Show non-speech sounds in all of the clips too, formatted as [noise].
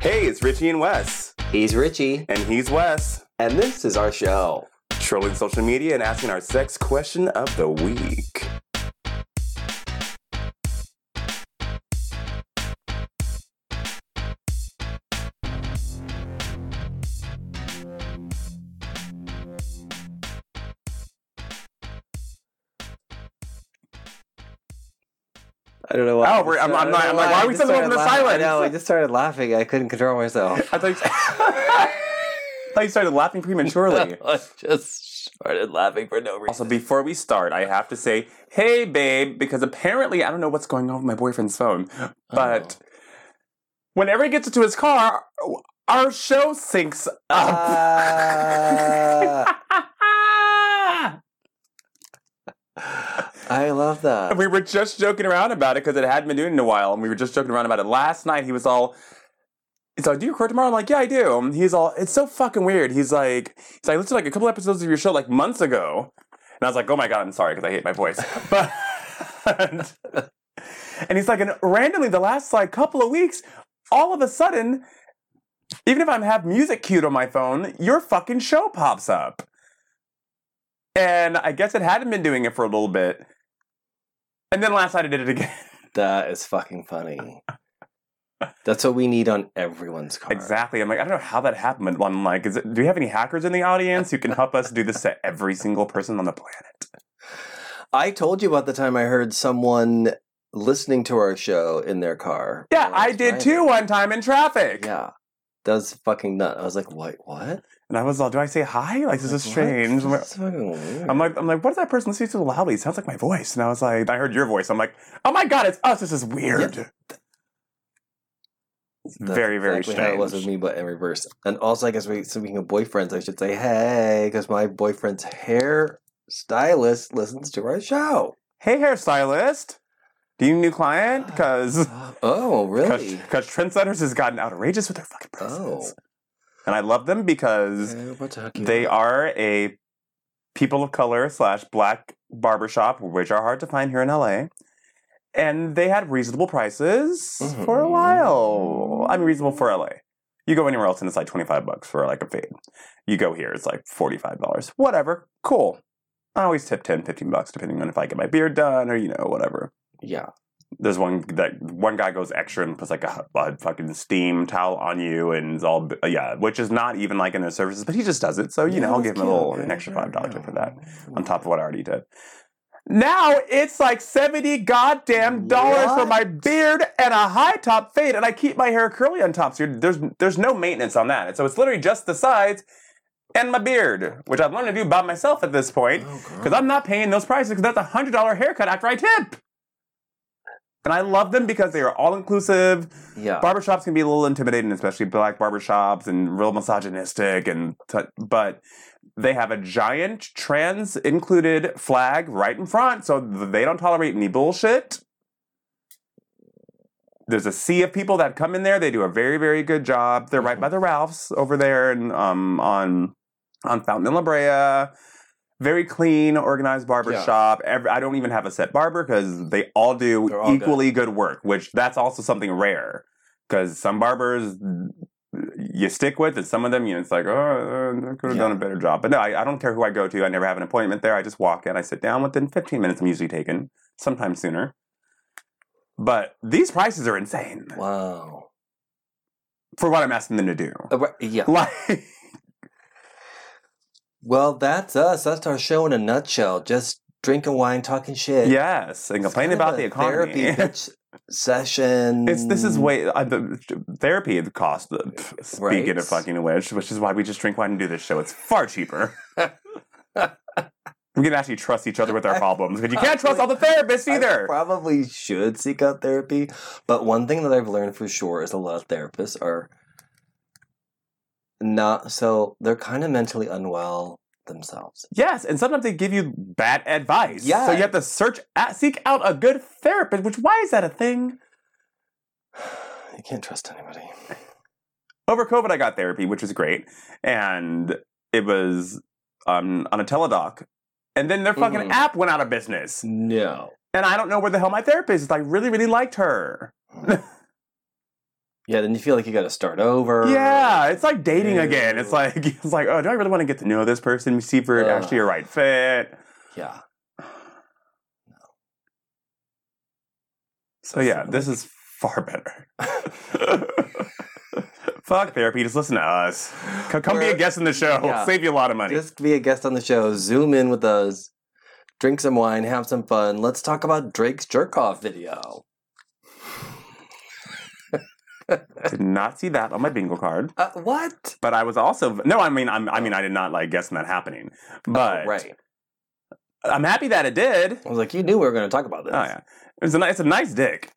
Hey, it's Richy and Wes. He's Richy, And he's Wes. and this is our show. Trolling social media and asking our sex question of the week. Don't know why. Oh, we're- I'm- I'm not- I'm like, why are we so started over the laughing. I silence? know. I just started laughing. I couldn't control myself. I thought you, [laughs] I thought you started laughing prematurely. [laughs] I just started laughing for no reason. Also, before we start, I have to say, hey, babe, because apparently I don't know what's going on with my boyfriend's phone, but Oh. whenever he gets into his car, our show syncs up. Ah, [laughs] I love that. we were just joking around about it because it hadn't been doing it in a while, and we were just joking around about it last night. He was all. He's like, "Do you record tomorrow?" I'm like, "Yeah, I do." And he's all, "It's so fucking weird." He's like, "He's like, I listened to like a couple episodes of your show like months ago," and I was like, "Oh my god, I'm sorry because I hate my voice." [laughs] But and he's like, and randomly the last like couple of weeks, all of a sudden, even if I have music queued on my phone, your fucking show pops up. And I guess it hadn't been doing it for a little bit. And then last night I did it again. [laughs] That is fucking funny. That's what we need on everyone's car. Exactly. I'm like, I don't know how that happened. But I'm like, is it, do we have any hackers in the audience who can help us do this to every single person on the planet? I told you about the time I heard someone listening to our show in their car. Yeah, I did driving. too one time in traffic. Yeah. That was fucking nut. I was like, what? What? And I was like, do I say hi? Like, this is strange. I'm like, This is fucking weird. I'm like, I'm like, what is that person listening to so loudly? It sounds like my voice. And I was like, I heard your voice. I'm like, oh my god, it's us. This is weird. It's That's very, very exactly how it was with me, but in reverse. And also, I guess we speaking of boyfriends, I should say, hey, because my boyfriend's hair stylist listens to our show. Hey, hairstylist. Do you need a new client? Ah, because Oh, really? because Trendsetters has gotten outrageous with their fucking prices. Oh. And I love them because Okay, what the heck you- they are a people of color slash black barbershop, which are hard to find here in LA. And they had reasonable prices for a Mhm. while. I mean, reasonable for LA. You go anywhere else and it's like 25 bucks for like a fade. You go here, it's like $45. Whatever. Cool. I always tip 10, 15 bucks depending on if I get my beard done or, you know, whatever. Yeah. There's one that one guy goes extra and puts like a, a fucking steam towel on you and it's all yeah, which is not even like in their services, but he just does it. So you Yeah, know, I'll give him a little an extra five dollars yeah. for that on top of what I already did. Now it's like seventy goddamn dollars for my beard and a high top fade, and I keep my hair curly on top. So there's there's no maintenance on that. So it's literally just the sides and my beard, which I've learned to do by myself at this point Oh, because I'm not paying those prices because that's a hundred dollar haircut after I tip. And I love them because they are all inclusive. yeah. Barbershops can be a little intimidating, especially black barbershops and real misogynistic and t- but they have a giant trans included flag right in front so they don't tolerate any bullshit. There's a sea of people that come in there. They do a very, very good job. They're right by the Ralphs over there and um on on Fountain and La Brea. Very clean, organized barber Yeah. Every, I don't even have a set barber because they all do all equally good. work, which that's also something rare. Because some barbers you stick with, and some of them, you know, it's like, oh, I could have done a better job. But no, I, I don't care who I go to. I never have an appointment there. I just walk in, I sit down. Within 15 minutes, I'm usually taken, sometimes sooner. But these prices are insane Wow. for what I'm asking them to do. Uh, yeah. [laughs] Like, Well, that's us. That's our show in a nutshell. Just drinking wine, talking shit. yes, and complaining about the economy. Therapy [laughs] bitch session. It's this is way uh, the therapy the cost. uh, Speaking Right. of fucking which, which is why we just drink wine and do this show. It's far cheaper. [laughs] we can actually trust each other with our problems because you can't trust all the therapists I either. probably should seek out therapy. But one thing that I've learned for sure is a lot of therapists are not so they're kind of mentally unwell themselves. Yes, and sometimes they give you bad advice. Yeah. So you have to search, seek out a good therapist. Which why is that a thing? [sighs] You can't trust anybody. Over COVID, I got therapy, which was great, and it was um, on a teledoc. And then their fucking Mhm. app went out of business, No. and I don't know where the hell my therapist is. I really, really liked her. [laughs] Yeah, then you feel like you got to start over. Yeah, it's like dating again. It's like [laughs] it's like, oh, do I really want to get to know this person, see if we're actually a right fit? Yeah. [sighs] So yeah, this is far better. [laughs] Fuck therapy. Just listen to us. C- Come be a guest in the show. Yeah. [laughs] Save you a lot of money. Just be a guest on the show. Zoom in with us. Drink some wine. Have some fun. Let's talk about Drake's jerk off video. Did not see that on my bingo card. Uh, what? But I was also no. I mean, I'm, I mean, I did not like guessing that happening. But Oh, right. I'm happy that it did. I was like, you knew we were going to talk about this. Oh yeah, it's a nice, it's a nice dick.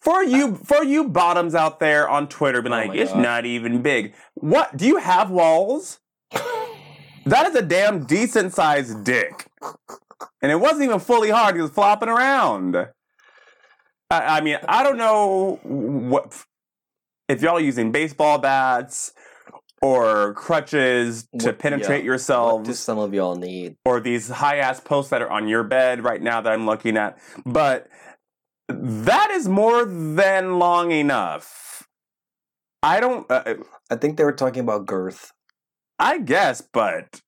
For you, [laughs] for you bottoms out there on Twitter, be Oh like, it's God. not even big. What? Do you have walls? that is a damn decent sized dick, and it wasn't even fully hard. He was flopping around. I, I mean, I don't know what if y'all are using baseball bats or crutches to What- penetrate yeah. What do some of y'all need? or these high ass posts that are on your bed right now that I'm looking at. But that is more than long enough. I don't, uh, I think they were talking about girth. I guess, but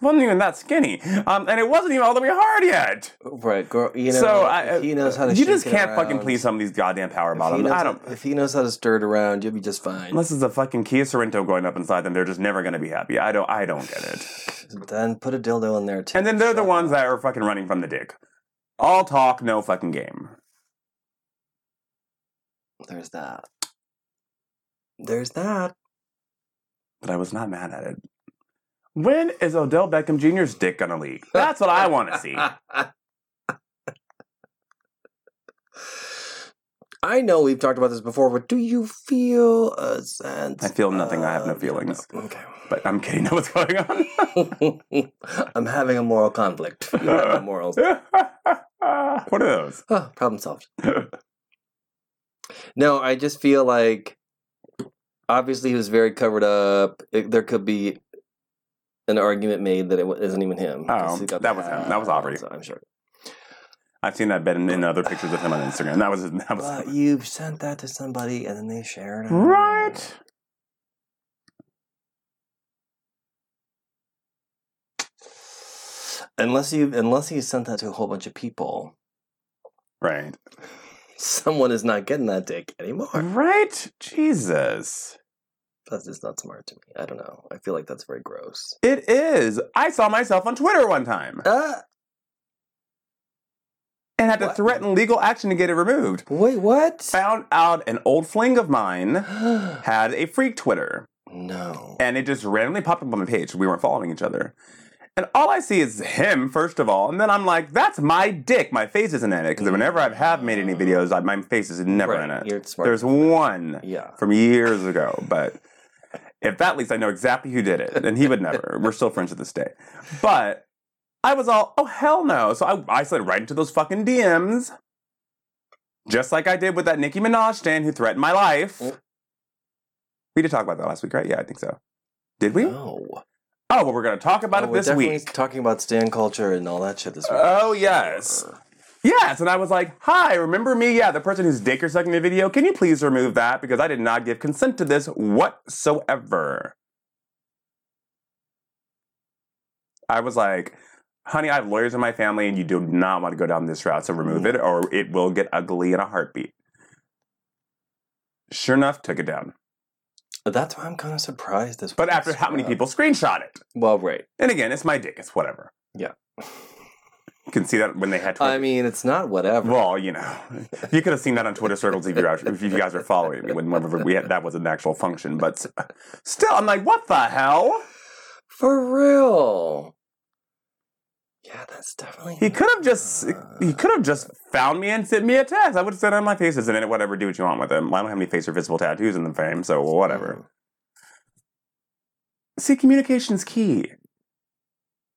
wasn't even that skinny. Um, and it wasn't even all the way hard yet. Right, girl. You know, so I, he knows how to. you just can't fucking please some of these goddamn power bottoms. I don't. If he knows how to stir it around, you'll be just fine. Unless it's a fucking Kia Sorento going up inside them, they're just never going to be happy. I don't. I don't get it. Then put a dildo in there too. And then they're the ones that are fucking running from the dick. All talk, no fucking game. There's that. There's that. but I was not mad at it. When is Odell Beckham Jr.'s dick gonna leak? That's what I want to see. I know we've talked about this before, but do you feel a sense? I feel nothing. I have no feelings. Okay. But I'm kidding. [laughs] What's going on? [laughs] I'm having a moral conflict. [laughs] You have no morals. what are those? Oh, problem solved. No, I just feel like obviously he was very covered up. It, there could be an argument made that it isn't even him. Oh, that was him. That was Aubrey. so I'm sure. I've seen that bed in, in other pictures of him on Instagram. That was that was But you sent that to somebody and then they shared it. right. Unless you unless you sent that to a whole bunch of people, Right. [laughs] someone is not getting that dick anymore. Right. Jesus. That's just not smart to me. I don't know. I feel like that's very gross. It is. I saw myself on Twitter one time Uh, and had to threaten legal action to get it removed. wait, what? Found out an old fling of mine [gasps] had a freak Twitter. no. and it just randomly popped up on my page. We weren't following each other. And all I see is him, first of all. And then I'm like, that's my dick. My face isn't in it. Because whenever I have made any videos, I, my face is never Right, in it. You're smart. There's one yeah. from years ago. But if that leaks, I know exactly who did it. And he would never. We're still friends to this day. But I was all, oh, hell no. So I, I slid right into those fucking DMs. Just like I did with that Nicki Minaj stan who threatened my life. Mm. We did talk about that last week, right? Yeah, I think so. Did we? No. Oh, well, we're going to talk about Oh, it we're this definitely week. Talking about stan culture and all that shit this week. Oh, yes. Sure. Yes, and I was like, hi, remember me? Yeah, the person whose dick you're sucking in the video. Can you please remove that? Because I did not give consent to this whatsoever. I was like, honey, I have lawyers in my family and you do not want to go down this route, so remove it or it will get ugly in a heartbeat. Sure enough, took it down. That's why I'm kind of surprised this. But after how many people screenshot it? Well, right. And again, it's my dick, it's whatever. Yeah. [laughs] You can see that when they had Twitter. I mean, it's not whatever. Well, you know, [laughs] you could have seen that on Twitter circles if you guys, if you guys are following me. Whenever we had, that was an actual function, but still, I'm like, what the hell? For real. Yeah, that's definitely. He could have just he could have just found me and sent me a text. I would have said, "Oh, my face isn't it. Whatever, do what you want with it. I don't have any face or visible tattoos in the frame, so whatever." Hmm. See, communication's key.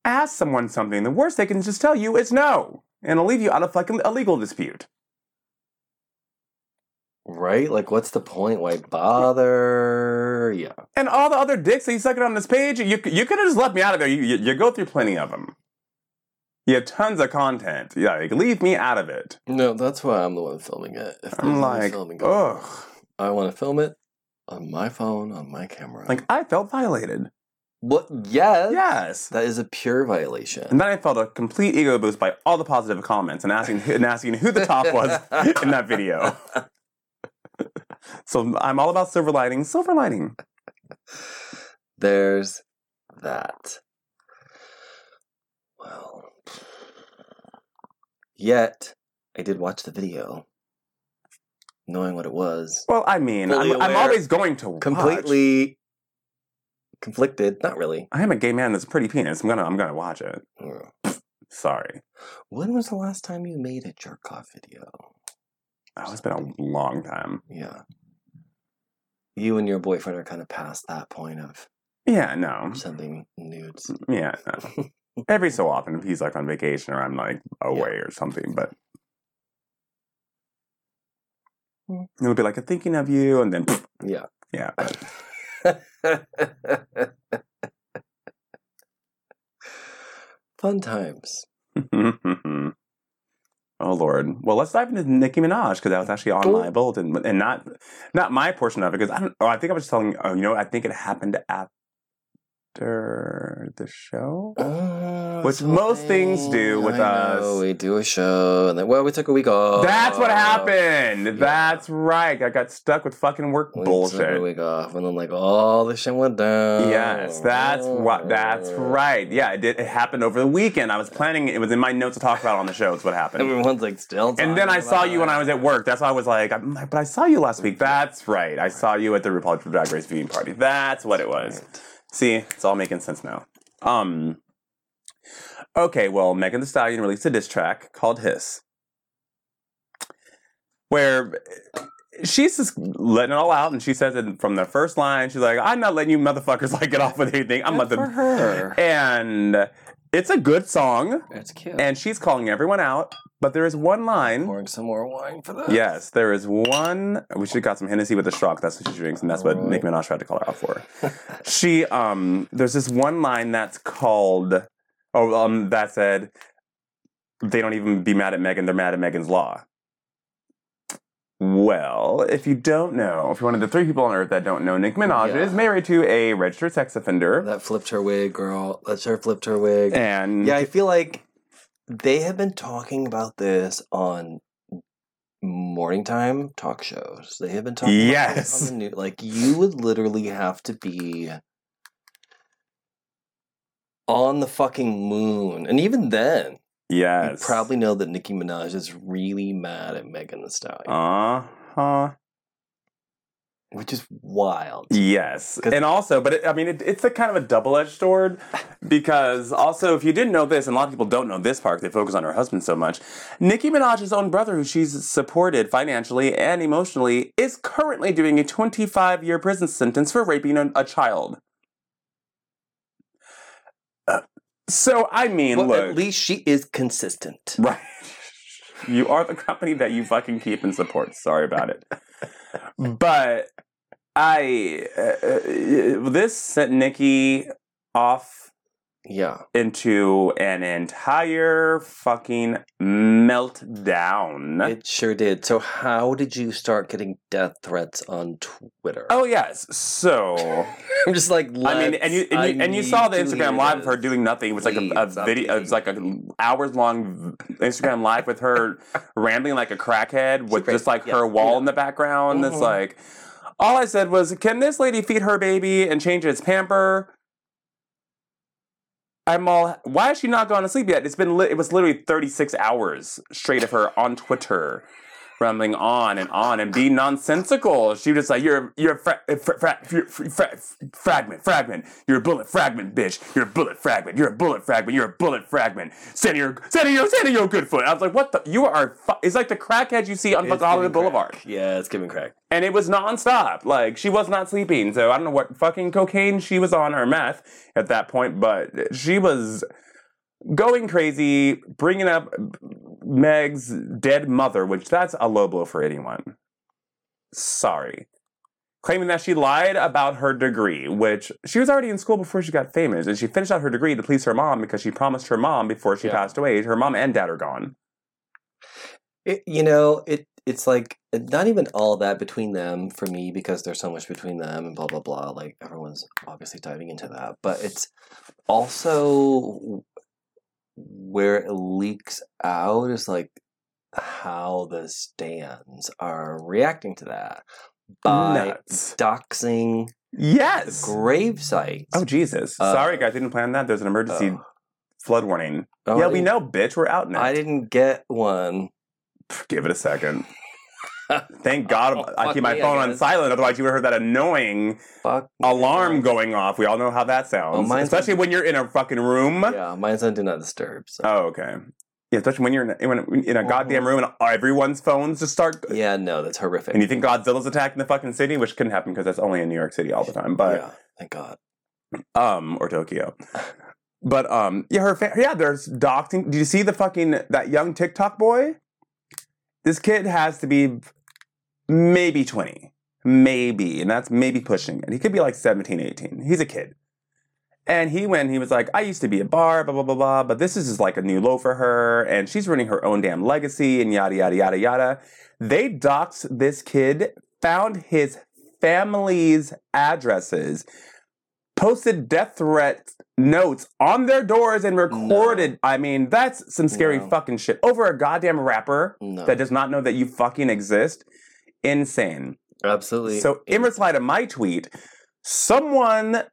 Ask someone something. The worst they can just tell you is no, and it'll leave you out of fucking a legal dispute. Right? Like, what's the point? Why bother? Yeah. And all the other dicks that you suck it on this page, you, you could have just left me out of there. You, you, you go through plenty of them. You have tons of content. Yeah, like, leave me out of it. No, that's why I'm the one filming it. If I'm like, filming ugh. I want to film it on my phone, on my camera. Like I felt violated. What? Yes. Yes. That is a pure violation. And then I felt a complete ego boost by all the positive comments and asking and asking who the top was [laughs] in that video. So I'm all about silver lining. Silver lining. There's that. Well, yet I did watch the video, knowing what it was. Well, I mean, I'm, I'm always going to watch. Conflicted. Not really. I am a gay man that's a pretty penis. I'm gonna I'm gonna watch it. Mm. [laughs] Sorry. When was the last time you made a jerk off video? Oh, it's been a long time. Yeah. You and your boyfriend are kind of past that point of Yeah, no. sending nudes. Yeah, no. Every so often, if he's like on vacation or I'm like away or something, but Hmm. it'll be like a thinking of you, and then Yeah. [laughs] yeah. [laughs] Fun times. [laughs] oh Lord. Well, let's dive into Nicki Minaj because that was actually on my bulletin, and not not my portion of it because I don't. Oh, I think I was just telling. Oh, you know, I think it happened after the show. Oh, Which most things do with us. We do a show, and then well, we took a week off. That's what happened. yeah. That's right. I got stuck with fucking work bullshit. We took a week off, and then like all the shit went down. Yes, that's what. That's right. Yeah, it did. It happened over the weekend. I was planning. It was in my notes to talk about on the show. It's what happened. Everyone's like still. And then I saw you when. I was at work. That's why I was like, I'm like, but I saw you last week. That's right. I saw you at the RuPaul's Drag Race viewing party. That's what it was. Right. See, it's all making sense now. Um. Okay, well, Megan Thee Stallion released a diss track called "Hiss," where she's just letting it all out, and she says it from the first line. She's like, "I'm not letting you motherfuckers like get off with anything. I'm Good letting." for her. And it's a good song, It's cute. and she's calling everyone out. But there is one line. pouring some more wine for that. Yes, there is one. We should have got some Hennessy with the shock. That's what she drinks, and that's what Alright. Nicki Minaj tried to call her out for. [laughs] she um, there's this one line that's called. Oh, um, that said, they don't even be mad at Megan. They're mad at Megan's law. Well, if you don't know, if you're one of the three people on earth that don't know, Nick Minaj Yeah. is married to a registered sex offender, that flipped her wig, girl. That's her flipped her wig. and Yeah, I feel like they have been talking about this on morning time talk shows. They have been talking about Yes. this on the new like you would literally have to be on the fucking moon. And even then, yes, you probably know that Nicki Minaj is really mad at Megan Thee Stallion. uh huh. which is wild. Yes. and also, but it, I mean, it, it's a kind of a double-edged sword [laughs] because also, if you didn't know this, and a lot of people don't know this part, they focus on her husband so much. Nicki Minaj's own brother, who she's supported financially and emotionally, is currently doing a 25-year prison sentence for raping a, a child. Uh, so, I mean, Well, look, at least she is consistent. Right. [laughs] You are the company that you fucking keep and support. Sorry about it. [laughs] but I, uh, uh, this sent Nicki off Yeah. into an entire fucking meltdown. It sure did. So how did you start getting death threats on Twitter? oh yes, so [laughs] I'm just like I mean, and you and you, and you saw the Instagram live of her doing nothing. It was like a, a video. It was like a hours long Instagram live with her [laughs] rambling like a crackhead with just like crazy. her wall yeah. in the background. It's Mhm. like all I said was, "Can this lady feed her baby and change its pamper?" I'm all. Why is she not gone to sleep yet? It's been. Li- it was literally 36 hours straight of her on Twitter, rambling on and on and being nonsensical. She was just like, "You're you're a fra- fra- fra- fra- fra- fra- fragment, fragment. You're a bullet fragment, bitch. You're a bullet fragment. You're a bullet fragment. You're a bullet fragment. Send your send your send your good foot." I was like, "What the? You are." Fu-. It's like the crackhead you see on It's Hollywood Boulevard. Yeah, it's giving crack. and it was nonstop. Like she was not sleeping. So I don't know what fucking cocaine she was on or meth at that point, but she was going crazy, bringing up Meg's dead mother, which that's a low blow for anyone. Sorry. Claiming that she lied about her degree, which she was already in school before she got famous, and she finished out her degree to please her mom because she promised her mom before she Yeah. passed away. Her mom and dad are gone. It, you know, it it's like not even all that between them for me because there's so much between them and blah blah blah. Like everyone's obviously diving into that, but it's also where it leaks out is like how the stans are reacting to that by Nuts. doxing Yes. grave sites. Oh Jesus! Uh, Sorry, guys, didn't plan that. There's an emergency Oh. flood warning. Oh, yeah, we know, bitch. We're out now. I didn't get one. Give it a second. [laughs] Thank God Oh, I keep my me, phone on silent. Otherwise, you would have heard that annoying Fuck. alarm guys. going off. We all know how that sounds, Oh, especially when you're in a fucking room. Yeah, mine's on do not disturb. So. Oh, okay. Yeah, especially when you're in a, when, in a goddamn room and everyone's phones just start. yeah, no, that's horrific. And you think Godzilla's attacking the fucking city, which couldn't happen because that's only in New York City all the time. But yeah, thank God. um or Tokyo. But um yeah, her fa- yeah, there's doxing. Did you see the fucking that young TikTok boy? This kid has to be maybe 20. Maybe, and that's maybe pushing it. He could be like 17, 18. He's a kid. And he went, he was like, I used to be a bar, blah, blah, blah, blah, but this is just like a new low for her, and she's running her own damn legacy, and yada, yada, yada, yada. They doxed this kid, found his family's addresses, posted death threat notes on their doors and recorded. I mean, that's some scary No. fucking shit. Over a goddamn rapper No, that does not know that you fucking exist. Insane. absolutely. So, in reply to my tweet, someone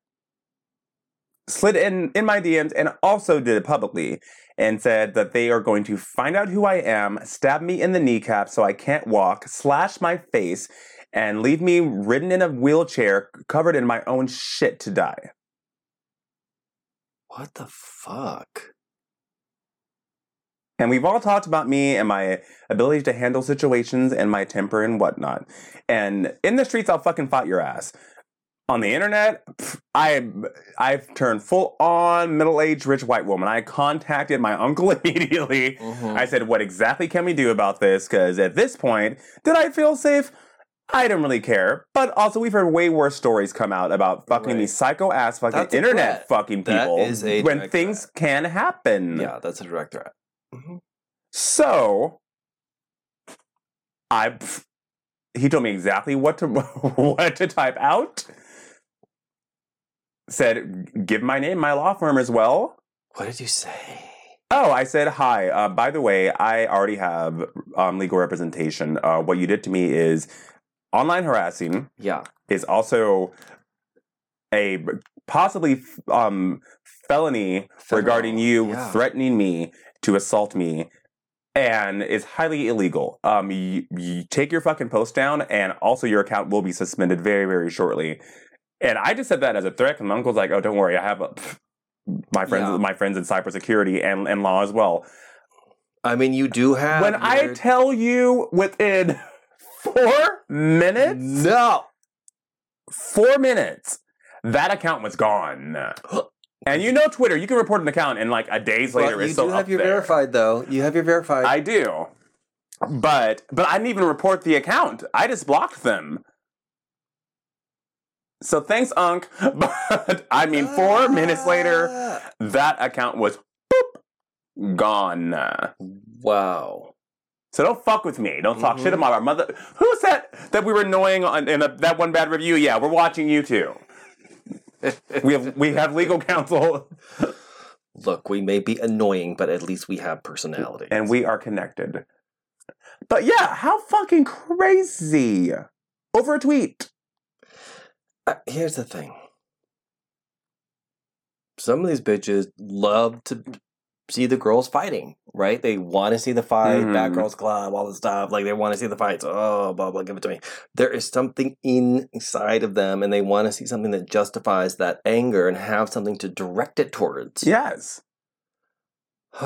slid in in my DMs and also did it publicly and said that they are going to find out who I am, stab me in the kneecap so I can't walk, slash my face, and leave me ridden in a wheelchair covered in my own shit to die. what the fuck? And we've all talked about me and my ability to handle situations and my temper and whatnot. And in the streets, I'll fucking fight your ass. On the internet, I I've turned full on middle aged rich white woman. I contacted my [laughs] uncle immediately. Mhm. I said, "What exactly can we do about this?" Because at this point, did I feel safe? I don't really care. But also, we've heard way worse stories come out about fucking Right. these psycho ass fucking That's internet threat. fucking people is a when direct things can happen. yeah, that's a direct threat. Mhm. So, I pff, he told me exactly what to [laughs] what to type out. Said, give my name, my law firm as well. What did you say? Oh, I said hi. Uh, by the way, I already have um, legal representation. Uh, what you did to me is online harassing. Yeah. Is also a possibly um, felony regarding you yeah. threatening me to assault me and is highly illegal. Um, you, you take your fucking post down, and also your account will be suspended very, very shortly. And I just said that as a threat, and my uncle's like, "Oh, don't worry, I have a, pff, [laughs] my friends, Yeah. my friends in cybersecurity and and law as well." I mean, you do have. when I tell you within four minutes, no. four minutes, that account was gone. [gasps] And you know Twitter, you can report an account and like a days later Well, you it's still do have your there. verified though. You have your verified. I do. But but I didn't even report the account. I just blocked them. So thanks, Unc. [laughs] But I mean, four minutes later, Ah. that account was boop gone. Wow. So don't fuck with me. Don't talk Mhm. shit about our mother. Who said that we were annoying on in a, that one bad review? Yeah, we're watching you too. [laughs] We have we have legal counsel, Look, we may be annoying, but at least we have personality. and we are connected. But yeah, how fucking crazy over a tweet. Uh, here's the thing. Some of these bitches love to see the girls fighting, right? They want to see the fight, Mhm. Bad Girls Club, all this stuff. Like they want to see the fights. Oh, blah blah, give it to me. There is something inside of them, and they want to see something that justifies that anger and have something to direct it towards. Yes. [sighs]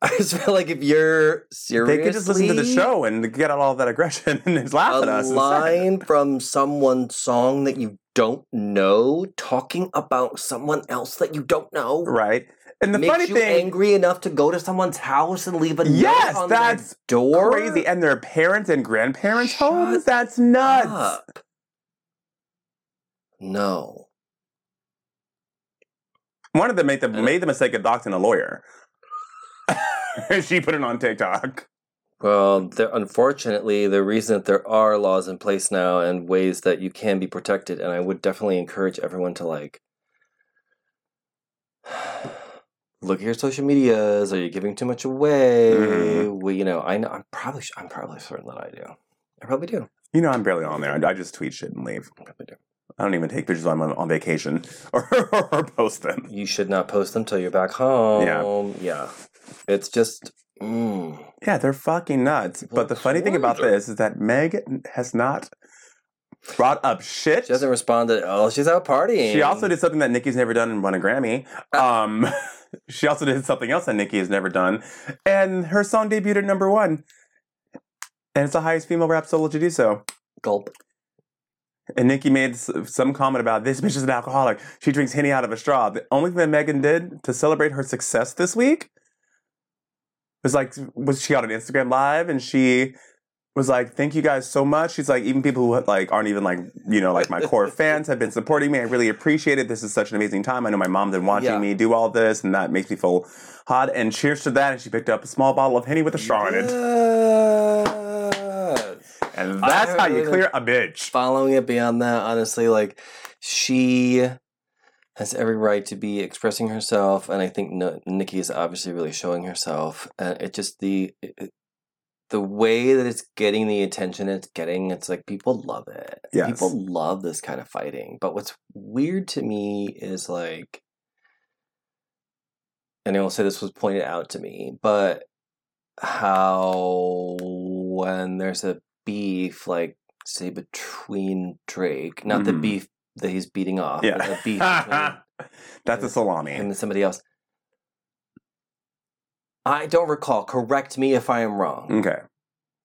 I just feel like if you're seriously They could just listen to the show and get out all that aggression [laughs] and just laugh a at us. line from someone's song that you don't know, talking about someone else that you don't know, Right. And the makes funny you thing, angry enough to go to someone's house and leave a Yes, note on their that's door. crazy. And their parents and grandparents' Shut homes? That's nuts. Up. No. One of them made the made the mistake of doxing a lawyer. [laughs] she put it on TikTok. Well, there, unfortunately, the reason that there are laws in place now and ways that you can be protected, and I would definitely encourage everyone to like [sighs] [sighs] look at your social medias. Are you giving too much away? Mhm. We, you know, I know. I'm probably, I'm probably certain that I do. I probably do. You know, I'm barely on there. I, I just tweet shit and leave. I probably do. I don't even take pictures when I'm on vacation [laughs] or, or post them. You should not post them till you're back home. Yeah, Yeah. It's just. Mm. Yeah, they're fucking nuts. People But the funny thing about this is that Meg has not brought up shit. She doesn't responded. Oh, she's out partying. She also did something that Nicki's never done and won a Grammy. Um, [laughs] she also did something else that Nicki has never done, and her song debuted at number one. And it's the highest female rap solo to do so. gulp. And Nicki made some comment about this bitch is an alcoholic. She drinks henny out of a straw. The only thing that Megan did to celebrate her success this week was like was she on an Instagram live and she was like, "Thank you guys so much." She's like, even people who like aren't even like you know like my core [laughs] fans have been supporting me. I really appreciate it. This is such an amazing time. I know my mom's been watching Yeah. me do all this, and that makes me feel hot. And cheers to that. And she picked up a small bottle of henny with a straw in it. And that's how you clear a bitch. Following it beyond that, honestly, like she has every right to be expressing herself, and I think no, Nicki is obviously really showing herself. And it just the it- the way that it's getting the attention it's getting, it's like people love it. Yes. People love this kind of fighting. But what's weird to me is like, and I will say this was pointed out to me, but how when there's a beef, like say between Drake, not the Mhm. beef that he's beating off, but Yeah. beef [laughs] That's a salami. him and somebody else. I don't recall. Correct me if I am wrong. Okay.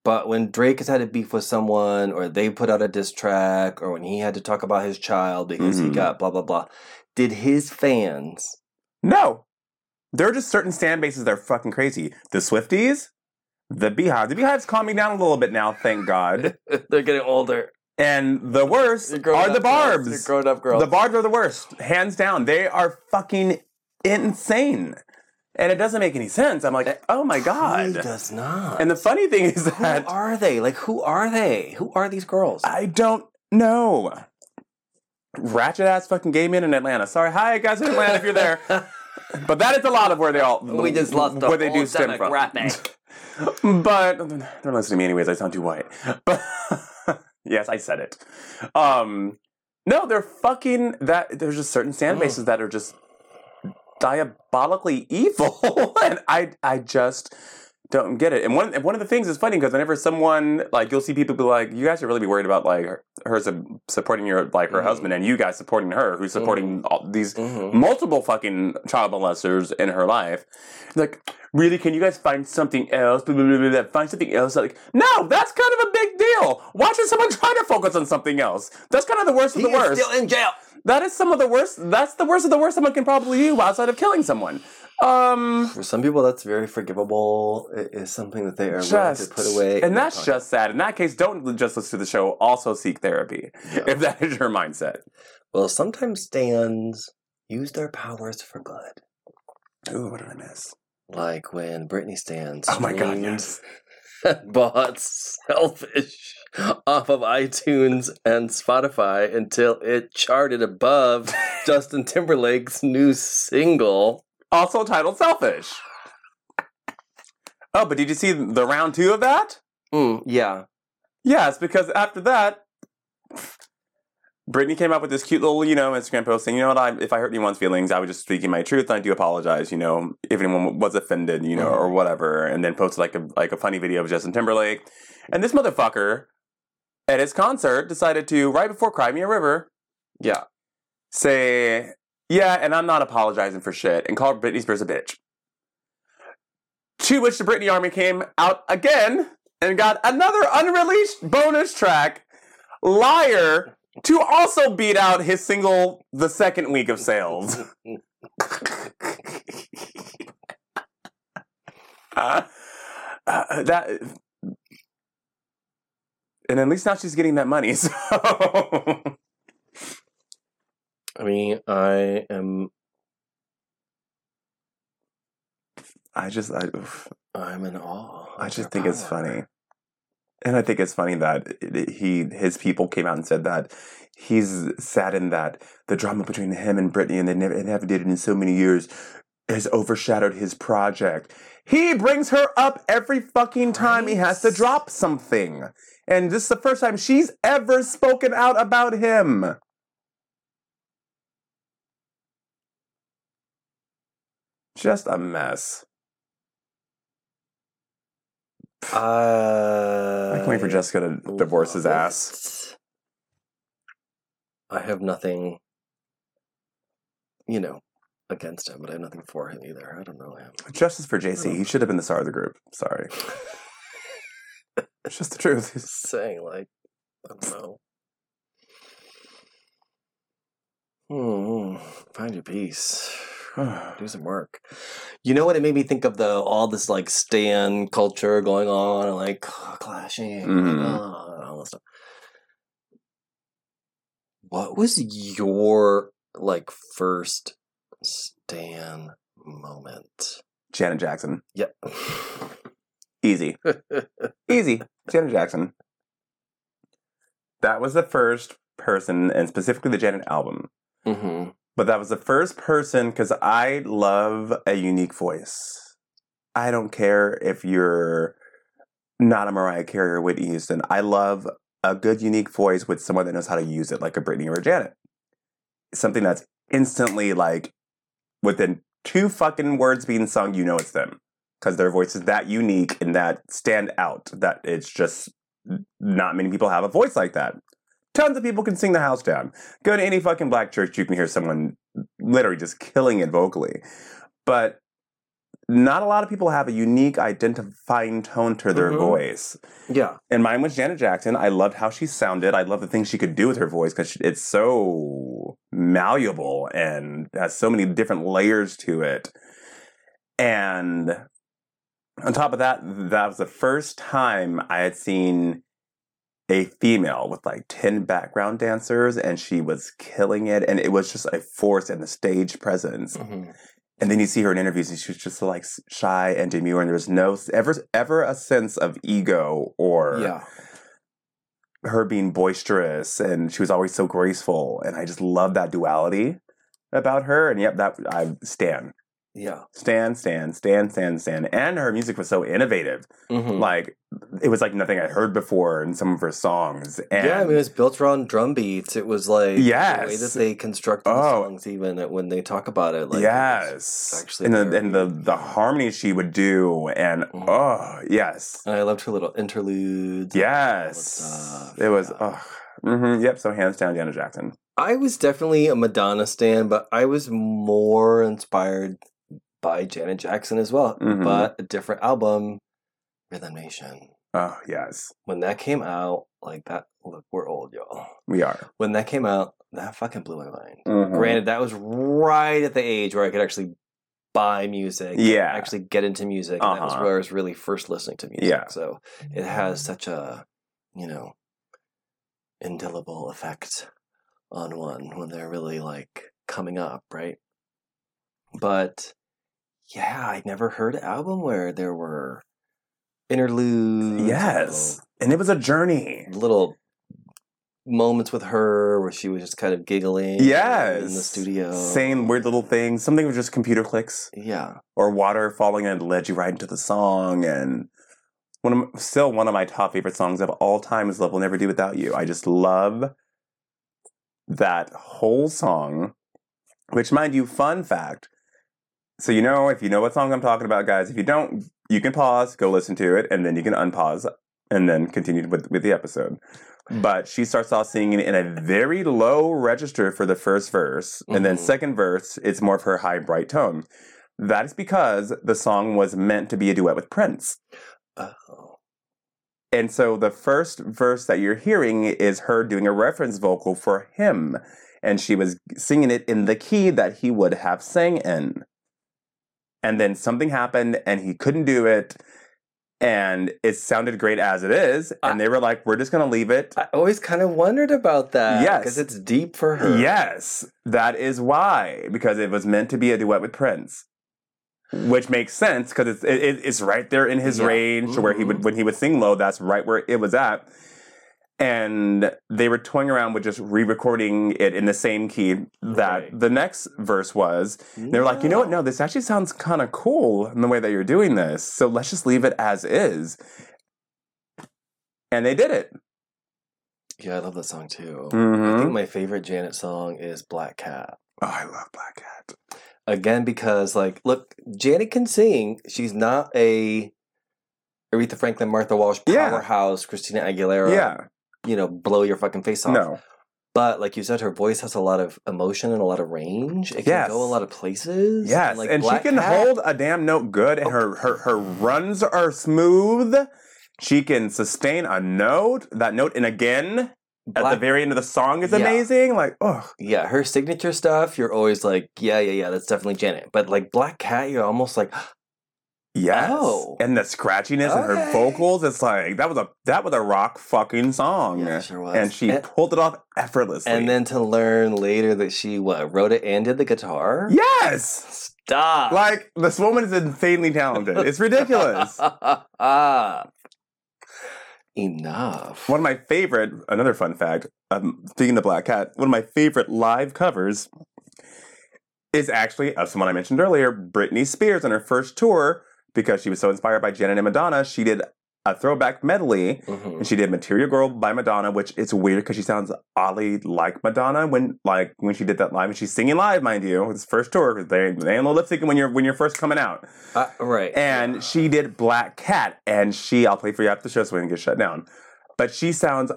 But when Drake has had a beef with someone, or they put out a diss track, or when he had to talk about his child because he Mhm. got blah blah blah, did his fans? No. There are just certain stan bases that are fucking crazy. The Swifties, the BeyHive. The BeyHive's calming down a little bit now, thank God. [laughs] They're getting older. And the worst They're the up girls. They're Barbs. grown up girls. The Barbs are the worst, hands down. They are fucking insane. And it doesn't make any sense. I'm like, oh my god. It does not. And the funny thing is that who are they? Like, who are they? Who are these girls? I don't know. Ratchet ass fucking gay men in Atlanta. Sorry, hi guys in Atlanta if you're there. [laughs] But that is a lot of where they all we just lost the where they do stem from. [laughs] but don't listen to me anyways. I sound too white. But [laughs] yes, I said it. Um, no, they're fucking that. There's just certain Mm. bases that are just diabolically evil, [laughs] and I I just don't get it. And one and one of the things is funny because whenever someone like you'll see people be like, you guys should really be worried about like her, her su- supporting your like her Mhm. husband and you guys supporting her who's supporting all these Mhm. multiple fucking child molesters in her life. Like, really, can you guys find something else? Blah, blah, blah. Find something else. Like, no, that's kind of a big deal. Why should someone try to focus on something else? That's kind of the worst of the worst. still in jail. That is some of the worst. That's the worst of the worst someone can probably do outside of killing someone. Um, For some people, that's very forgivable. It is something that they are willing to put away. and that's pocket. just sad. In that case, don't just listen to the show. Also, seek therapy Yeah. if that is your mindset. Well, sometimes stans use their powers for good. Ooh, what did I miss? Like when Britney stans. Oh my god, yes. [laughs] bought Selfish off of iTunes and Spotify until it charted above [laughs] Justin Timberlake's new single. Also titled "Selfish." Oh, but did you see the round two of that? Mm, yeah. Yes, because after that, Britney came up with this cute little, you know, Instagram post saying, you know what, I, if I hurt anyone's feelings, I was just speaking my truth. And I do apologize, you know, if anyone was offended, you know, Mhm. or whatever. And then posted like a like a funny video of Justin Timberlake. And this motherfucker at his concert decided to, right before Cry Me a River, Yeah. say, yeah, and I'm not apologizing for shit, and called Britney Spears a bitch. To which the Britney Army came out again and got another unreleased bonus track, Liar, to also beat out his single the second week of sales. [laughs] Uh, uh, that and at least now she's getting that money. [laughs] So I mean, I am. I just I, oof. I'm in awe. I just think it's funny. And I think it's funny that he his people came out and said that he's saddened that the drama between him and Britney, and they never they haven't dated in so many years has overshadowed his project. He brings her up every fucking time he has to drop something. And this is the first time she's ever spoken out about him. Just a mess. Uh, I can't wait for Jessica to divorce his ass. I have nothing, you know, against him, but I have nothing for him either. I don't know him. Justice for JC. He should have been the star of the group. Sorry. It's just the truth. [laughs] He's- saying, like, I don't know. Hmm, find your peace. [sighs] Do some work. You know what? It made me think of the all this like stan culture going on, and like [sighs] clashing, and, Mhm. uh, and all this stuff. What was your like first stan moment? Janet Jackson. Yep. Easy. [laughs] Easy. Janet Jackson. That was the first person, and specifically the Janet album. hmm But that was the first person because I love a unique voice. I don't care if you're not a Mariah Carey or Whitney Houston. I love a good, unique voice with someone that knows how to use it, like a Britney or a Janet. Something that's instantly like within two fucking words being sung, you know it's them because their voice is that unique and that stand out that it's just not many people have a voice like that. Tons of people can sing the house down. Go to any fucking black church, you can hear someone literally just killing it vocally. But not a lot of people have a unique identifying tone to their Mhm. voice. Yeah. And mine was Janet Jackson. I loved how she sounded. I love the things she could do with her voice because it's so malleable and has so many different layers to it. And on top of that, that was the first time I had seen a female with like 10 background dancers and she was killing it. And it was just a force and the stage presence. hmm And then you see her in interviews, and she's just like shy and demure, and there's no ever ever a sense of ego or Yeah. her being boisterous, and she was always so graceful, and I just love that duality about her. And yep, that I stan, Yeah. stan, stan, stan, stan, stan, and her music was so innovative. hmm Like it was like nothing I'd heard before in some of her songs. And yeah, I mean, it was built around drum beats. It was like the way that they construct the Oh. songs, even uh, when they talk about it. Like, it yes, actually and the and the the harmony she would do, and Mhm. oh yes, And I loved her little interludes. Yes, it was. yeah. Oh, hmm Yep. So hands down, Janet Jackson. I was definitely a Madonna stan, but I was more inspired by Janet Jackson as well. Mhm. But a different album, Rhythm Nation. Oh yes, When that came out, like that. Look, we're old, y'all. we are. When that came out, that fucking blew my mind. Mhm. Granted, that was right at the age where I could actually buy music, Yeah. actually get into music. And that was Uh-huh. where I was really first listening to music. Yeah. So it has such a, you know, indelible effect on one when they're really like coming up, right? But yeah, I never heard an album where there were interludes. Yes, and it was a journey. little- moments with her where she was just kind of giggling Yes, in the studio. saying weird little things. Something was just computer clicks Yeah. or water falling and led you right into the song. And one of still one of my top favorite songs of all time is "Love Will Never Do Without You." I just love that whole song. Which, mind you, fun fact. So you know, if you know what song I'm talking about, guys. If you don't, you can pause, go listen to it, and then you can unpause and then continue with with the episode. But she starts off singing in a very low register for the first verse, and then Mhm. second verse, it's more of her high bright tone. That is because the song was meant to be a duet with Prince. Oh. And so the first verse that you're hearing is her doing a reference vocal for him. And she was singing it in the key that he would have sang in. And then something happened and he couldn't do it. And it sounded great as it is. And they were like, we're just going to leave it. I always kind of wondered about that. Yes. Because it's deep for her. Yes, that is why. Because it was meant to be a duet with Prince. which makes sense because it's it, it- it's right there in his Yeah. range to where he would Mhm. when he would sing low. That's right where it was at. And they were toying around with just re-recording it in the same key that Right. the next verse was. They were like, you know what? No, this actually sounds kind of cool in the way that you're doing this. So let's just leave it as is. And they did it. Yeah, I love that song too. I Mhm. think my favorite Janet song is Black Cat. Oh, I love Black Cat. Again, because like, look, Janet can sing. She's not a Aretha Franklin, Martha Wash Yeah. powerhouse, Christina Aguilera. Yeah. You know, blow your fucking face off. No. But like you said, her voice has a lot of emotion and a lot of range. It can Yes. go a lot of places. Yes, like and she can Cat- hold a damn note good, and her, her her runs are smooth. She can sustain a note, that note, and again at the very end of the song is Yeah. amazing. Like, oh, Yeah, her signature stuff, you're always like, yeah, yeah, yeah, that's definitely Janet. But like Black Cat, you're almost like, yes, Oh. and the scratchiness and her vocals. It's like that was a that was a rock fucking song, yeah, it sure was. and she and, pulled it off effortlessly. and then to learn later that she what wrote it and did the guitar. yes, Stop. like this woman is insanely talented. It's ridiculous. [laughs] Enough. One of my favorite, another fun fact, um, speaking of the Black Cat, one of my favorite live covers is actually of someone I mentioned earlier, Britney Spears on her first tour, because she was so inspired by Janet and Madonna, she did a throwback medley. Mhm. And she did "Material Girl" by Madonna, which it's weird because she sounds oddly like Madonna when, like, when she did that live, and she's singing live, mind you. It's first tour because they they ain't no lip syncing when you're when you're first coming out. Uh, right. And she did Black Cat, and she I'll play for you after the show so we can get shut down. But she sounds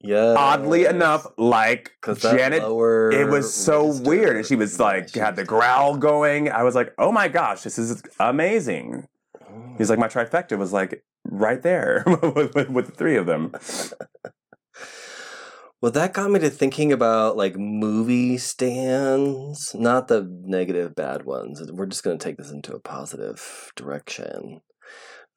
yeah. oddly enough like Janet. lower It was so weird, and she was like she had the growl going. I was like, oh my gosh, this is amazing. He's like, my trifecta was like right there [laughs] with, with, with the three of them. [laughs] Well, that got me to thinking about like movie stans, not the negative bad ones. We're just going to take this into a positive direction.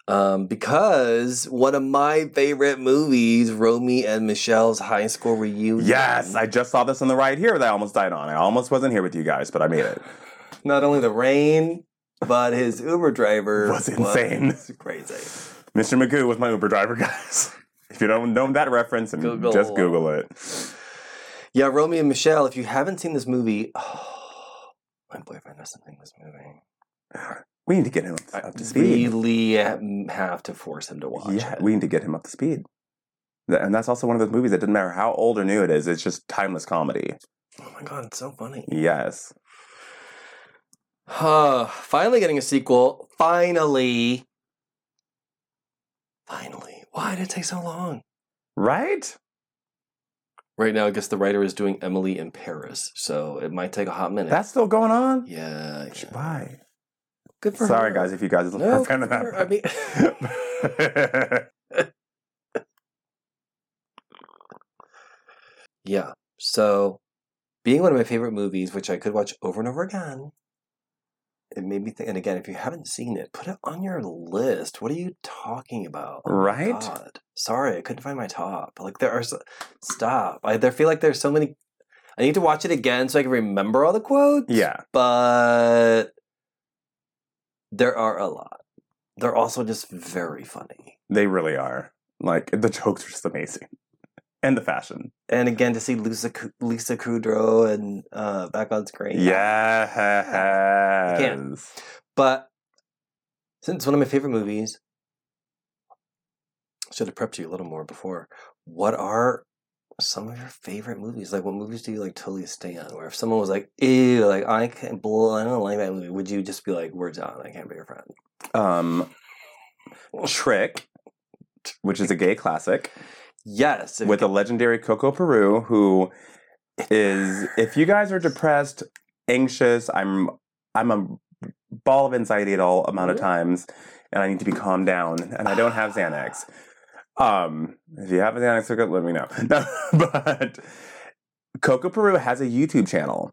Um, because one of my favorite movies, Romy and Michelle's high school reunion. Yes, I just saw this on the ride here that I almost died on. I almost wasn't here with you guys, but I made it. [laughs] Not only the rain, but his Uber driver [laughs] Was insane. was crazy. Mr. Magoo was my Uber driver, [laughs] guys. If you don't know that reference, and Google. just Google it. Yeah, Romy and Michelle. If you haven't seen this movie, oh, [sighs] my boyfriend hasn't seen this movie. We need to get him up to speed. really have to force him to watch Yeah, it. we need to get him up to speed. And that's also one of those movies that doesn't matter how old or new it is, it's just timeless comedy. oh my god, it's so funny. Yes. Uh, finally getting a sequel. Finally. Finally. Why did it take so long? Right? Right now, I guess the writer is doing Emily in Paris, so it might take a hot minute. That's still going on? yeah, yeah. Why? Good for Sorry, her. guys, if you guys No, are a fan of her. I mean, that. [laughs] yeah. So, being one of my favorite movies, which I could watch over and over again, it made me think. And again, if you haven't seen it, put it on your list. What are you talking about? Oh Right? God. Sorry, I couldn't find my top. Like there are. So, stop. I there feel like there's so many. I need to watch it again so I can remember all the quotes. yeah. but there are a lot. They're also just very funny. They really are. Like, the jokes are just amazing. And the fashion. And again, to see Lisa Lisa Kudrow and uh, back on screen. Yes. But since one of my favorite movies, should have prepped you a little more before. What are some of your favorite movies? Like, what movies do you like totally stan? Where if someone was like, "Ew," like I can't, bl- I don't like that movie, would you just be like, "We're done. I can't be your friend." Um, Trick, which is a gay classic. Yes, with the legendary Coco Peru, who is if you guys are depressed, anxious, I'm I'm a ball of anxiety at all amount of times, and I need to be calmed down, and I don't have Xanax. Um, if you have a Xanax hookup, let me know. [laughs] No, but Coco Peru has a YouTube channel,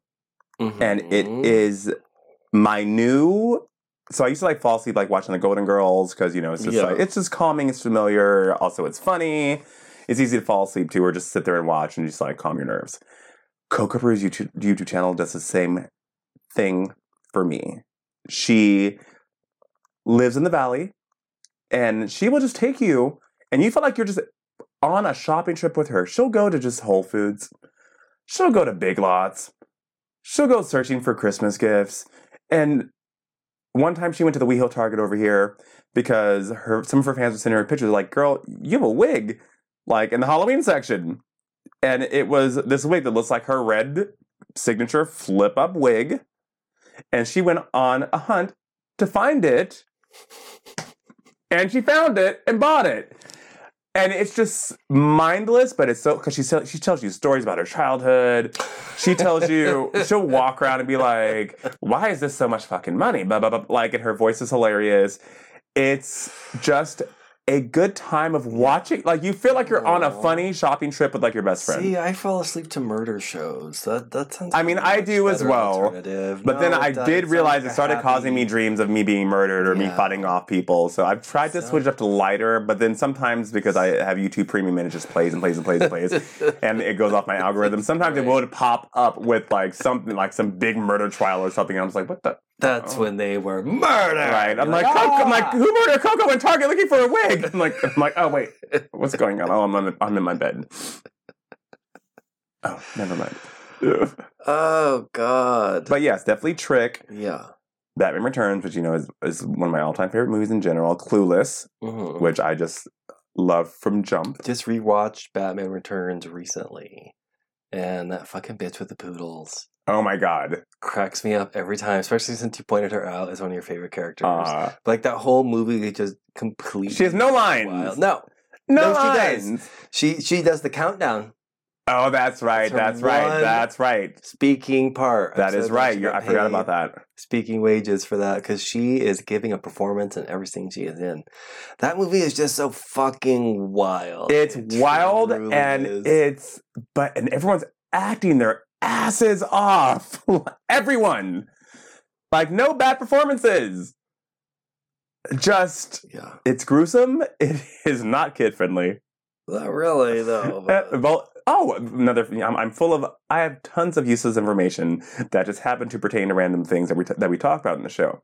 and it Mhm. is my new. So I used to like fall asleep like watching the Golden Girls because you know it's just Yeah. like it's just calming, it's familiar. Also, it's funny. It's easy to fall asleep to, or just sit there and watch and just like calm your nerves. Coco Peru's YouTube, YouTube channel does the same thing for me. she lives in the valley and she will just take you and you feel like you're just on a shopping trip with her. She'll go to just Whole Foods. She'll go to Big Lots. She'll go searching for Christmas gifts. And one time she went to the WeHo Target over here because her some of her fans were sending her pictures like, girl, you have a wig, like in the Halloween section. And it was this wig that looks like her red signature flip up wig. And she went on a hunt to find it. And she found it and bought it. And it's just mindless, but it's so because she she tells you stories about her childhood. She tells you [laughs] she'll walk around and be like, "Why is this so much fucking money?" Blah blah blah. Like, and her voice is hilarious. It's just a good time of watching. Like, you feel like you're on a funny shopping trip with like your best friend. See, I fall asleep to murder shows. That that sounds. I mean, I do as well. But then I did realize like it started causing me dreams of me being murdered or me Yeah. fighting off people. So I've tried to So- switch up to lighter, but then sometimes because I have YouTube Premium and it just plays and plays and plays and plays, [laughs] and it goes off my algorithm. Sometimes it Right. would pop up with like something like some big murder trial or something. And I'm just like, what the? That's Oh. when they were murdered. Right. I'm You're like, Coco, I'm like, "Ah!" who murdered Coco in Target looking for a wig? I'm like, I'm like, oh wait, [laughs] what's going on? Oh, I'm on, I'm in my bed. Oh, never mind. [laughs] Oh God. but yes, definitely Trick. yeah. Batman Returns, which you know is, is one of my all-time favorite movies in general. Clueless, Mhm. which I just love from jump. Just rewatched Batman Returns recently, and that fucking bitch with the poodles Oh my god. cracks me up every time. Especially since you pointed her out as one of your favorite characters. Uh, like that whole movie just completely. she has no lines. wild. No, No, No, she does. lines. she she does the countdown Oh, that's right. That's That's, right. That's right. speaking part. That is right. I forgot about that. Speaking wages for that because she is giving a performance in everything she is in. That movie is just so fucking wild. It's It wild and is. it's but and everyone's acting their asses off. [laughs] Everyone. Like no bad performances. Just yeah, it's gruesome. It is not kid friendly. not really though. [laughs] Uh, but- well, oh, another. thing, I'm, I'm full of. I have tons of useless information that just happen to pertain to random things that we t- that we talk about in the show.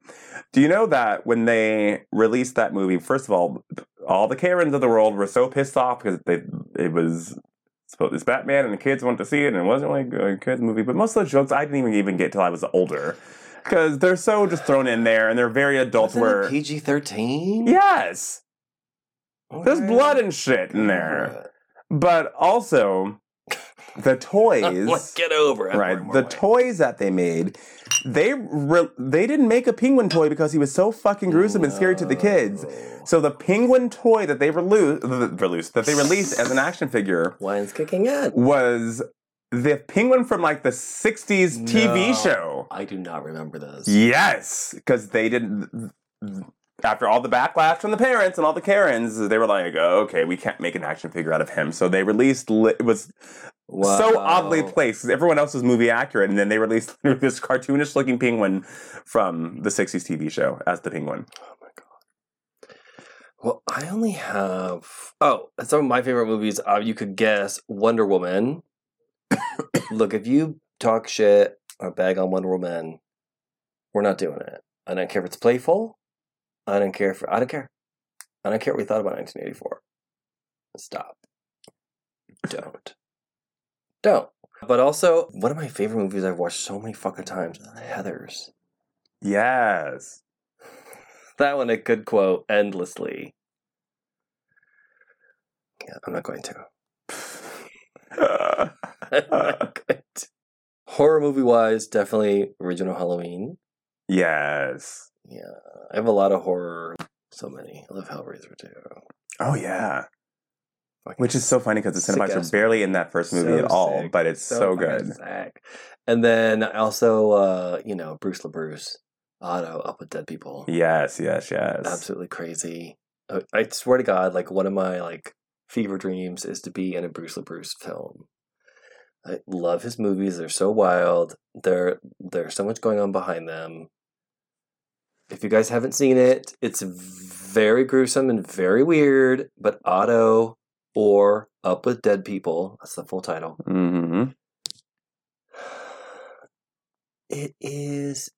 Do you know that when they released that movie, first of all, all the Karens of the world were so pissed off because they it was supposed it's Batman and the kids wanted to see it and it wasn't really a kids movie. But most of the jokes I didn't even even get till I was older because they're so just thrown in there and they're very adult. Where PG thirteen? yes, there's blood and shit in there but also the [laughs] toys get over it. right the toys that they made they re- they didn't make a penguin toy because he was so fucking gruesome and scary to the kids so the penguin toy that they released, that they released as an action figure Wine's kicking in. was the penguin from like the 60s TV show I do not remember this. Yes, because they didn't. After all the backlash from the parents and all the Karens, they were like, oh, "Okay, we can't make an action figure out of him." So they released. It was so oddly placed. everyone else was movie accurate, and then they released [laughs] this cartoonish-looking penguin from the '60s TV show as the penguin. Oh my god. Well, I only have oh some of my favorite movies. Uh, you could guess Wonder Woman. [coughs] Look, if you talk shit or bag on Wonder Woman, we're not doing it. I don't care if it's playful. I don't care if I don't care. I don't care what we thought about 1984. Stop. Don't. Don't. But also, one of my favorite movies I've watched so many fucking times, Heathers. Yes. [sighs] That one I could quote endlessly. Yeah, I'm not going to. [laughs] I'm not [laughs] going to. Horror movie wise, definitely original Halloween. yes. Yeah, I have a lot of horror. So many. I love Hellraiser too. Oh yeah. Which is so funny because the sick are barely in that first movie So at all, sick. but it's so, good. sick. And then also, uh, you know, Bruce LaBruce, Otto, Up with Dead People. Yes, yes, yes. absolutely crazy. I, I swear to God, like one of my like fever dreams is to be in a Bruce LaBruce film. I love his movies. They're so wild. There, there's so much going on behind them. If you guys haven't seen it, it's very gruesome and very weird. But Otto or Up with Dead People, that's the full title. hmm It is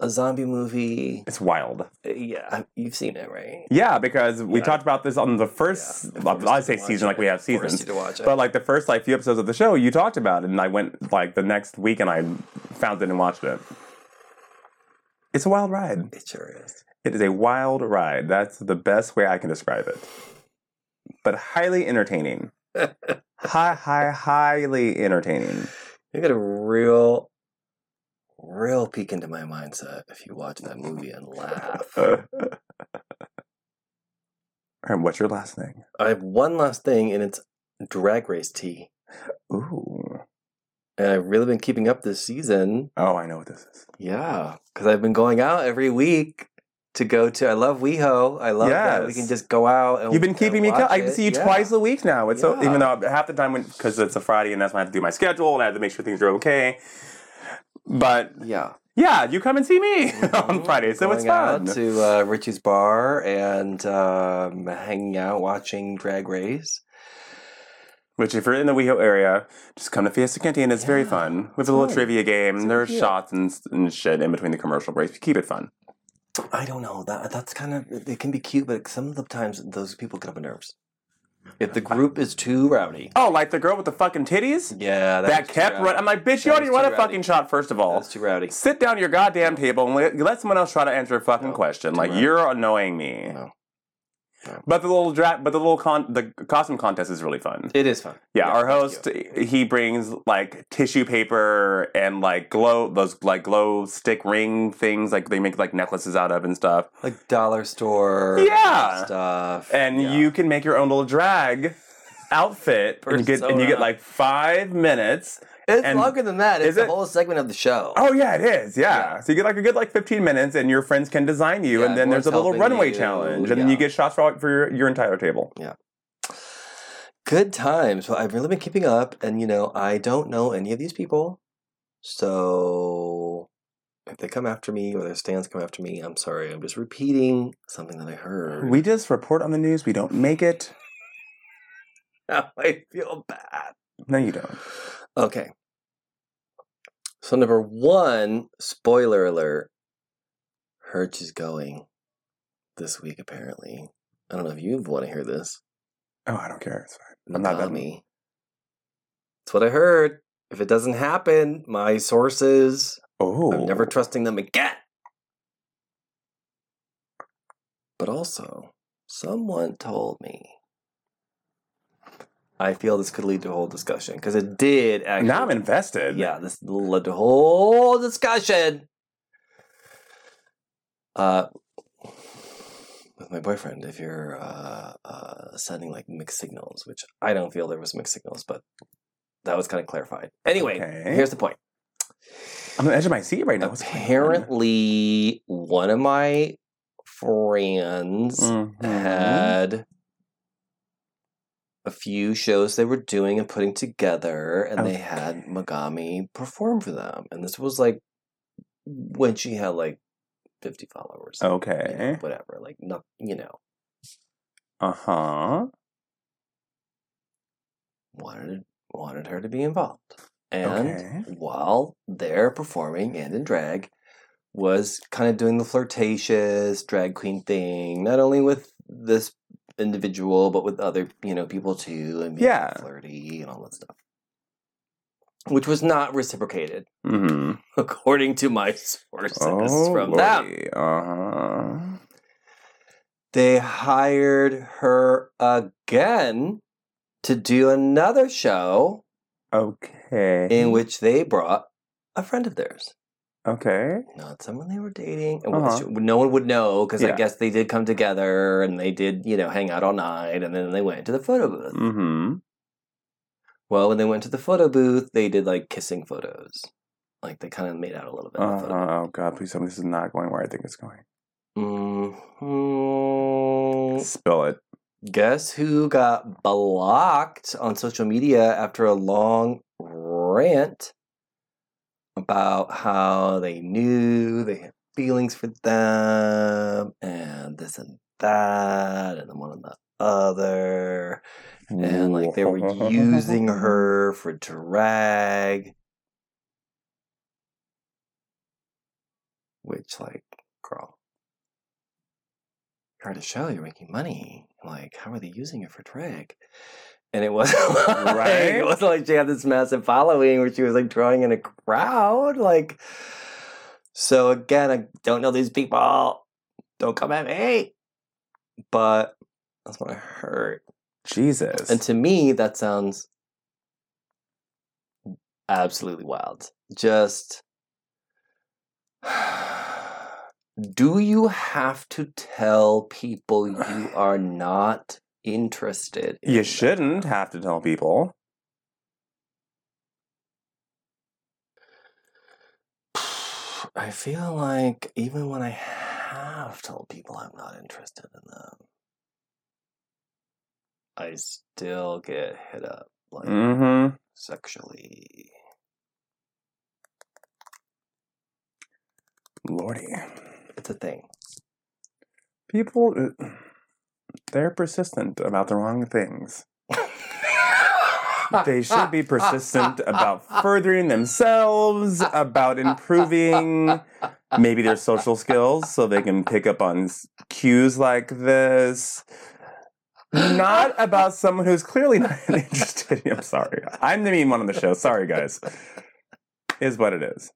a zombie movie. It's wild. Uh, Yeah, you've seen it, right? Yeah, because we Yeah. talked about this on the first. Yeah, I say season it. like we have seasons, to watch it. but like the first like few episodes of the show, you talked about it, and I went like the next week and I found it and watched it. It's a wild ride. it sure is. It is a wild ride. That's the best way I can describe it. But highly entertaining. [laughs] high, high, highly entertaining. You get a real, real peek into my mindset if you watch that movie and laugh. [laughs] and what's your last thing? I have one last thing, and it's Drag Race tea. Ooh. And I've really been keeping up this season. Oh, I know what this is. Yeah, because I've been going out every week to go to. I love WeHo. I love that we can just go out. and You've been keeping me. Co- I can see you Yeah. twice a week now. It's so even though half the time because it's a Friday and that's when I have to do my schedule and I have to make sure things are okay. But Yeah, yeah, you come and see me [laughs] on Mhm. Friday, so it's Going out fun. to uh, Richie's bar and um, hanging out, watching Drag Race. Which, if you're in the WeHo area, just come to Fiesta Cantina. It's very fun. With it's a little trivia game. It's There's cute. shots and, and shit in between the commercial breaks. Keep it fun. I don't know that that's kind of it can be cute, but some of the times those people get up on nerves. If the group is too rowdy, Oh, like the girl with the fucking titties? yeah, That, too kept running. I'm like, bitch, you That already run a rowdy. fucking shot, first of all. That's too rowdy. Sit down at your goddamn table and let, let someone else try to answer a fucking No, question. Like, rowdy. you're annoying me. No. No. But the little dra- but the little con- the costume contest is really fun. It is fun. Yeah, our host he brings like tissue paper and like glow those like glow stick ring things like they make like necklaces out of and stuff. like dollar store, Yeah. stuff, And Yeah. you can make your own little drag outfit and you get and you get like five minutes. It's and- longer than that. It's Is the it? whole segment of the show. Oh yeah, it is. Yeah. Yeah. So you get like a good like fifteen minutes, and your friends can design you, Yeah, and then there's a little runway you, challenge, and then you get shots for, for your, your entire table. Yeah. Good times. Well, I've really been keeping up, and you know, I don't know any of these people, so if they come after me or their stans come after me, I'm sorry. I'm just repeating something that I heard. We just report on the news. We don't make it. [laughs] Now I feel bad. No, you don't. Okay. So number one, spoiler alert. Hershii is going this week. Apparently, I don't know if you want to hear this. Oh, I don't care. It's fine. I'm not that. Megami. That's what I heard. If it doesn't happen, my sources, Oh, I'm never oh. trusting them again. But also, someone told me. I feel this could lead to a whole discussion because it did actually. Now I'm invested. Yeah, this led to a whole discussion. Uh, with my boyfriend, if you're uh, uh, sending like mixed signals, which I don't feel there was mixed signals, but that was kind of clarified. Anyway, Okay. here's the point. I'm on the edge of my seat right now. Apparently, one of my friends Mhm. had a few shows they were doing and putting together, and they had Okay. Megami perform for them. And this was like when she had like 50 followers. you know, Okay. whatever. Like, not, you know, Uh huh. wanted, wanted her to be involved. And Okay. while they're performing and in drag, was kind of doing the flirtatious drag queen thing, not only with this individual, but with other, you know, people too, and being Yeah. flirty and all that stuff. Which was not reciprocated, Mm-hmm. [laughs] according to my sources Oh, from them. Uh huh. They hired her again to do another show Okay. in which they brought a friend of theirs. Okay. not someone they were dating. Uh-huh. no one would know because I guess they did come together and they did, you know, hang out all night and then they went to the photo booth. Mm-hmm. Well, when they went to the photo booth, they did like kissing photos. Like they kind of made out a little bit. in the Uh, oh God! Please tell me this is not going where I think it's going. Mhm. Spill it. Guess who got blocked on social media after a long rant about how they knew they had feelings for them and this and that and one and the other and like they were using [laughs] her for drag. which like, girl, you're at a show, you're making money. Like, how are they using it for drag? And it wasn't [laughs] like, Right? it wasn't like she had this massive following where she was like drawing in a crowd. Like, so again, I don't know these people. Don't come at me. But that's what I heard. Jesus. And to me, that sounds absolutely wild. Just [sighs] do you have to tell people you are [sighs] not interested? in you shouldn't have to tell people. [sighs] I feel like even when I have told people I'm not interested in them, I still get hit up like Mm-hmm. sexually. Lordy. It's a thing. People, uh, they're persistent about the wrong things. [laughs] They should be persistent about furthering themselves, about improving maybe their social skills so they can pick up on cues like this. Not about someone who's clearly not [laughs] interested. I'm sorry. I'm the mean one on the show. Sorry, guys. Is what it is.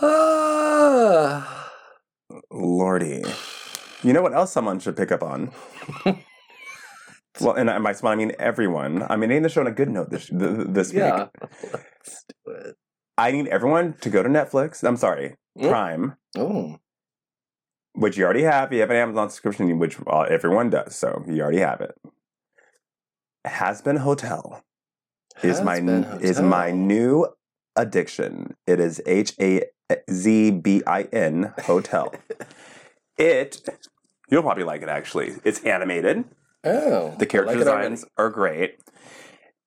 [sighs] Lordy. You know what else someone should pick up on? [laughs] well, and by someone, I mean everyone. I'm ending the show on a good note this, th- th- this week. yeah. [laughs] Let's do it. I need everyone to go to Netflix. I'm sorry, Mm. Prime, Oh. which you already have. You have an Amazon subscription, which uh, everyone does. So you already have it. Hazbin Hotel is my Hazbin is my new addiction. It is H A Z B I N Hotel. [laughs] it you'll probably like it actually. It's animated. Oh. The character like designs are great.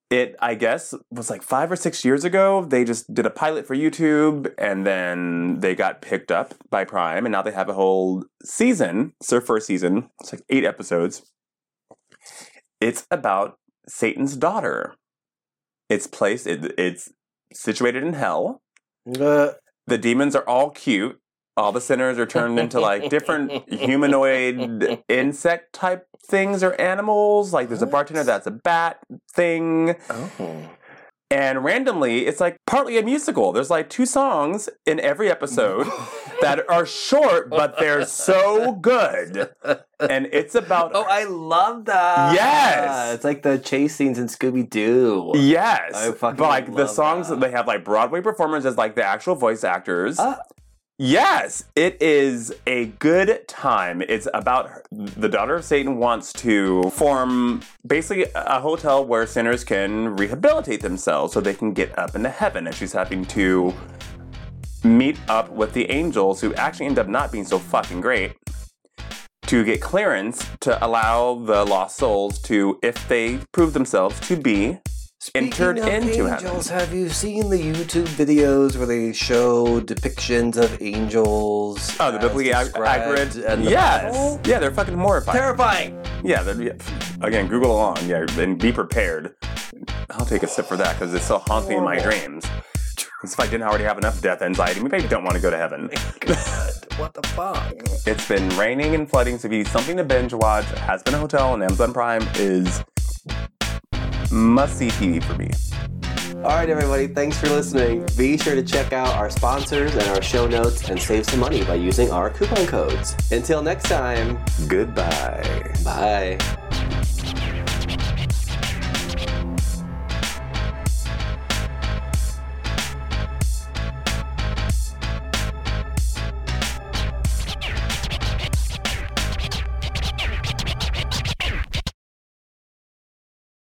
It, I guess, was like five or six years ago. They just did a pilot for YouTube, and then they got picked up by Prime, and now they have a whole season. It's their first season. It's like eight episodes. It's about Satan's daughter. It's placed. It, it's situated in hell. Uh, The demons are all cute. All the sinners are turned into like different [laughs] humanoid [laughs] insect type things or animals. Like there's a bartender that's a bat thing. oh. And randomly, it's like partly a musical. There's like two songs in every episode [laughs] that are short, but they're so good. And it's about Oh, I love that. Yes! It's like the chase scenes in Scooby Doo. Yes, I fucking but like the songs that. they have like Broadway performers as like the actual voice actors. Ah. Yes, it is a good time. It's about her- the daughter of Satan wants to form basically a hotel where sinners can rehabilitate themselves so they can get up into heaven, and she's having to meet up with the angels who actually end up not being so fucking great to get clearance to allow the lost souls to, if they prove themselves to be entered Speaking of into heaven. angels, have you seen the YouTube videos where they show depictions of angels? Oh, the biblically described accurate. in the yes. Bible? Yeah, they're fucking horrifying. Terrifying. yeah, yeah. Again, Google along. Yeah, and be prepared. I'll take a sip for that because it still haunts me in my dreams. As [laughs] if I didn't already have enough death anxiety, maybe I don't want to go to heaven. [laughs] What the fuck? It's been raining and flooding, so if you need something to binge watch, Hazbin a Hotel and Amazon Prime is must see TV for me. All right, everybody, thanks for listening. Be sure to check out our sponsors and our show notes and save some money by using our coupon codes. Until next time, Goodbye. bye.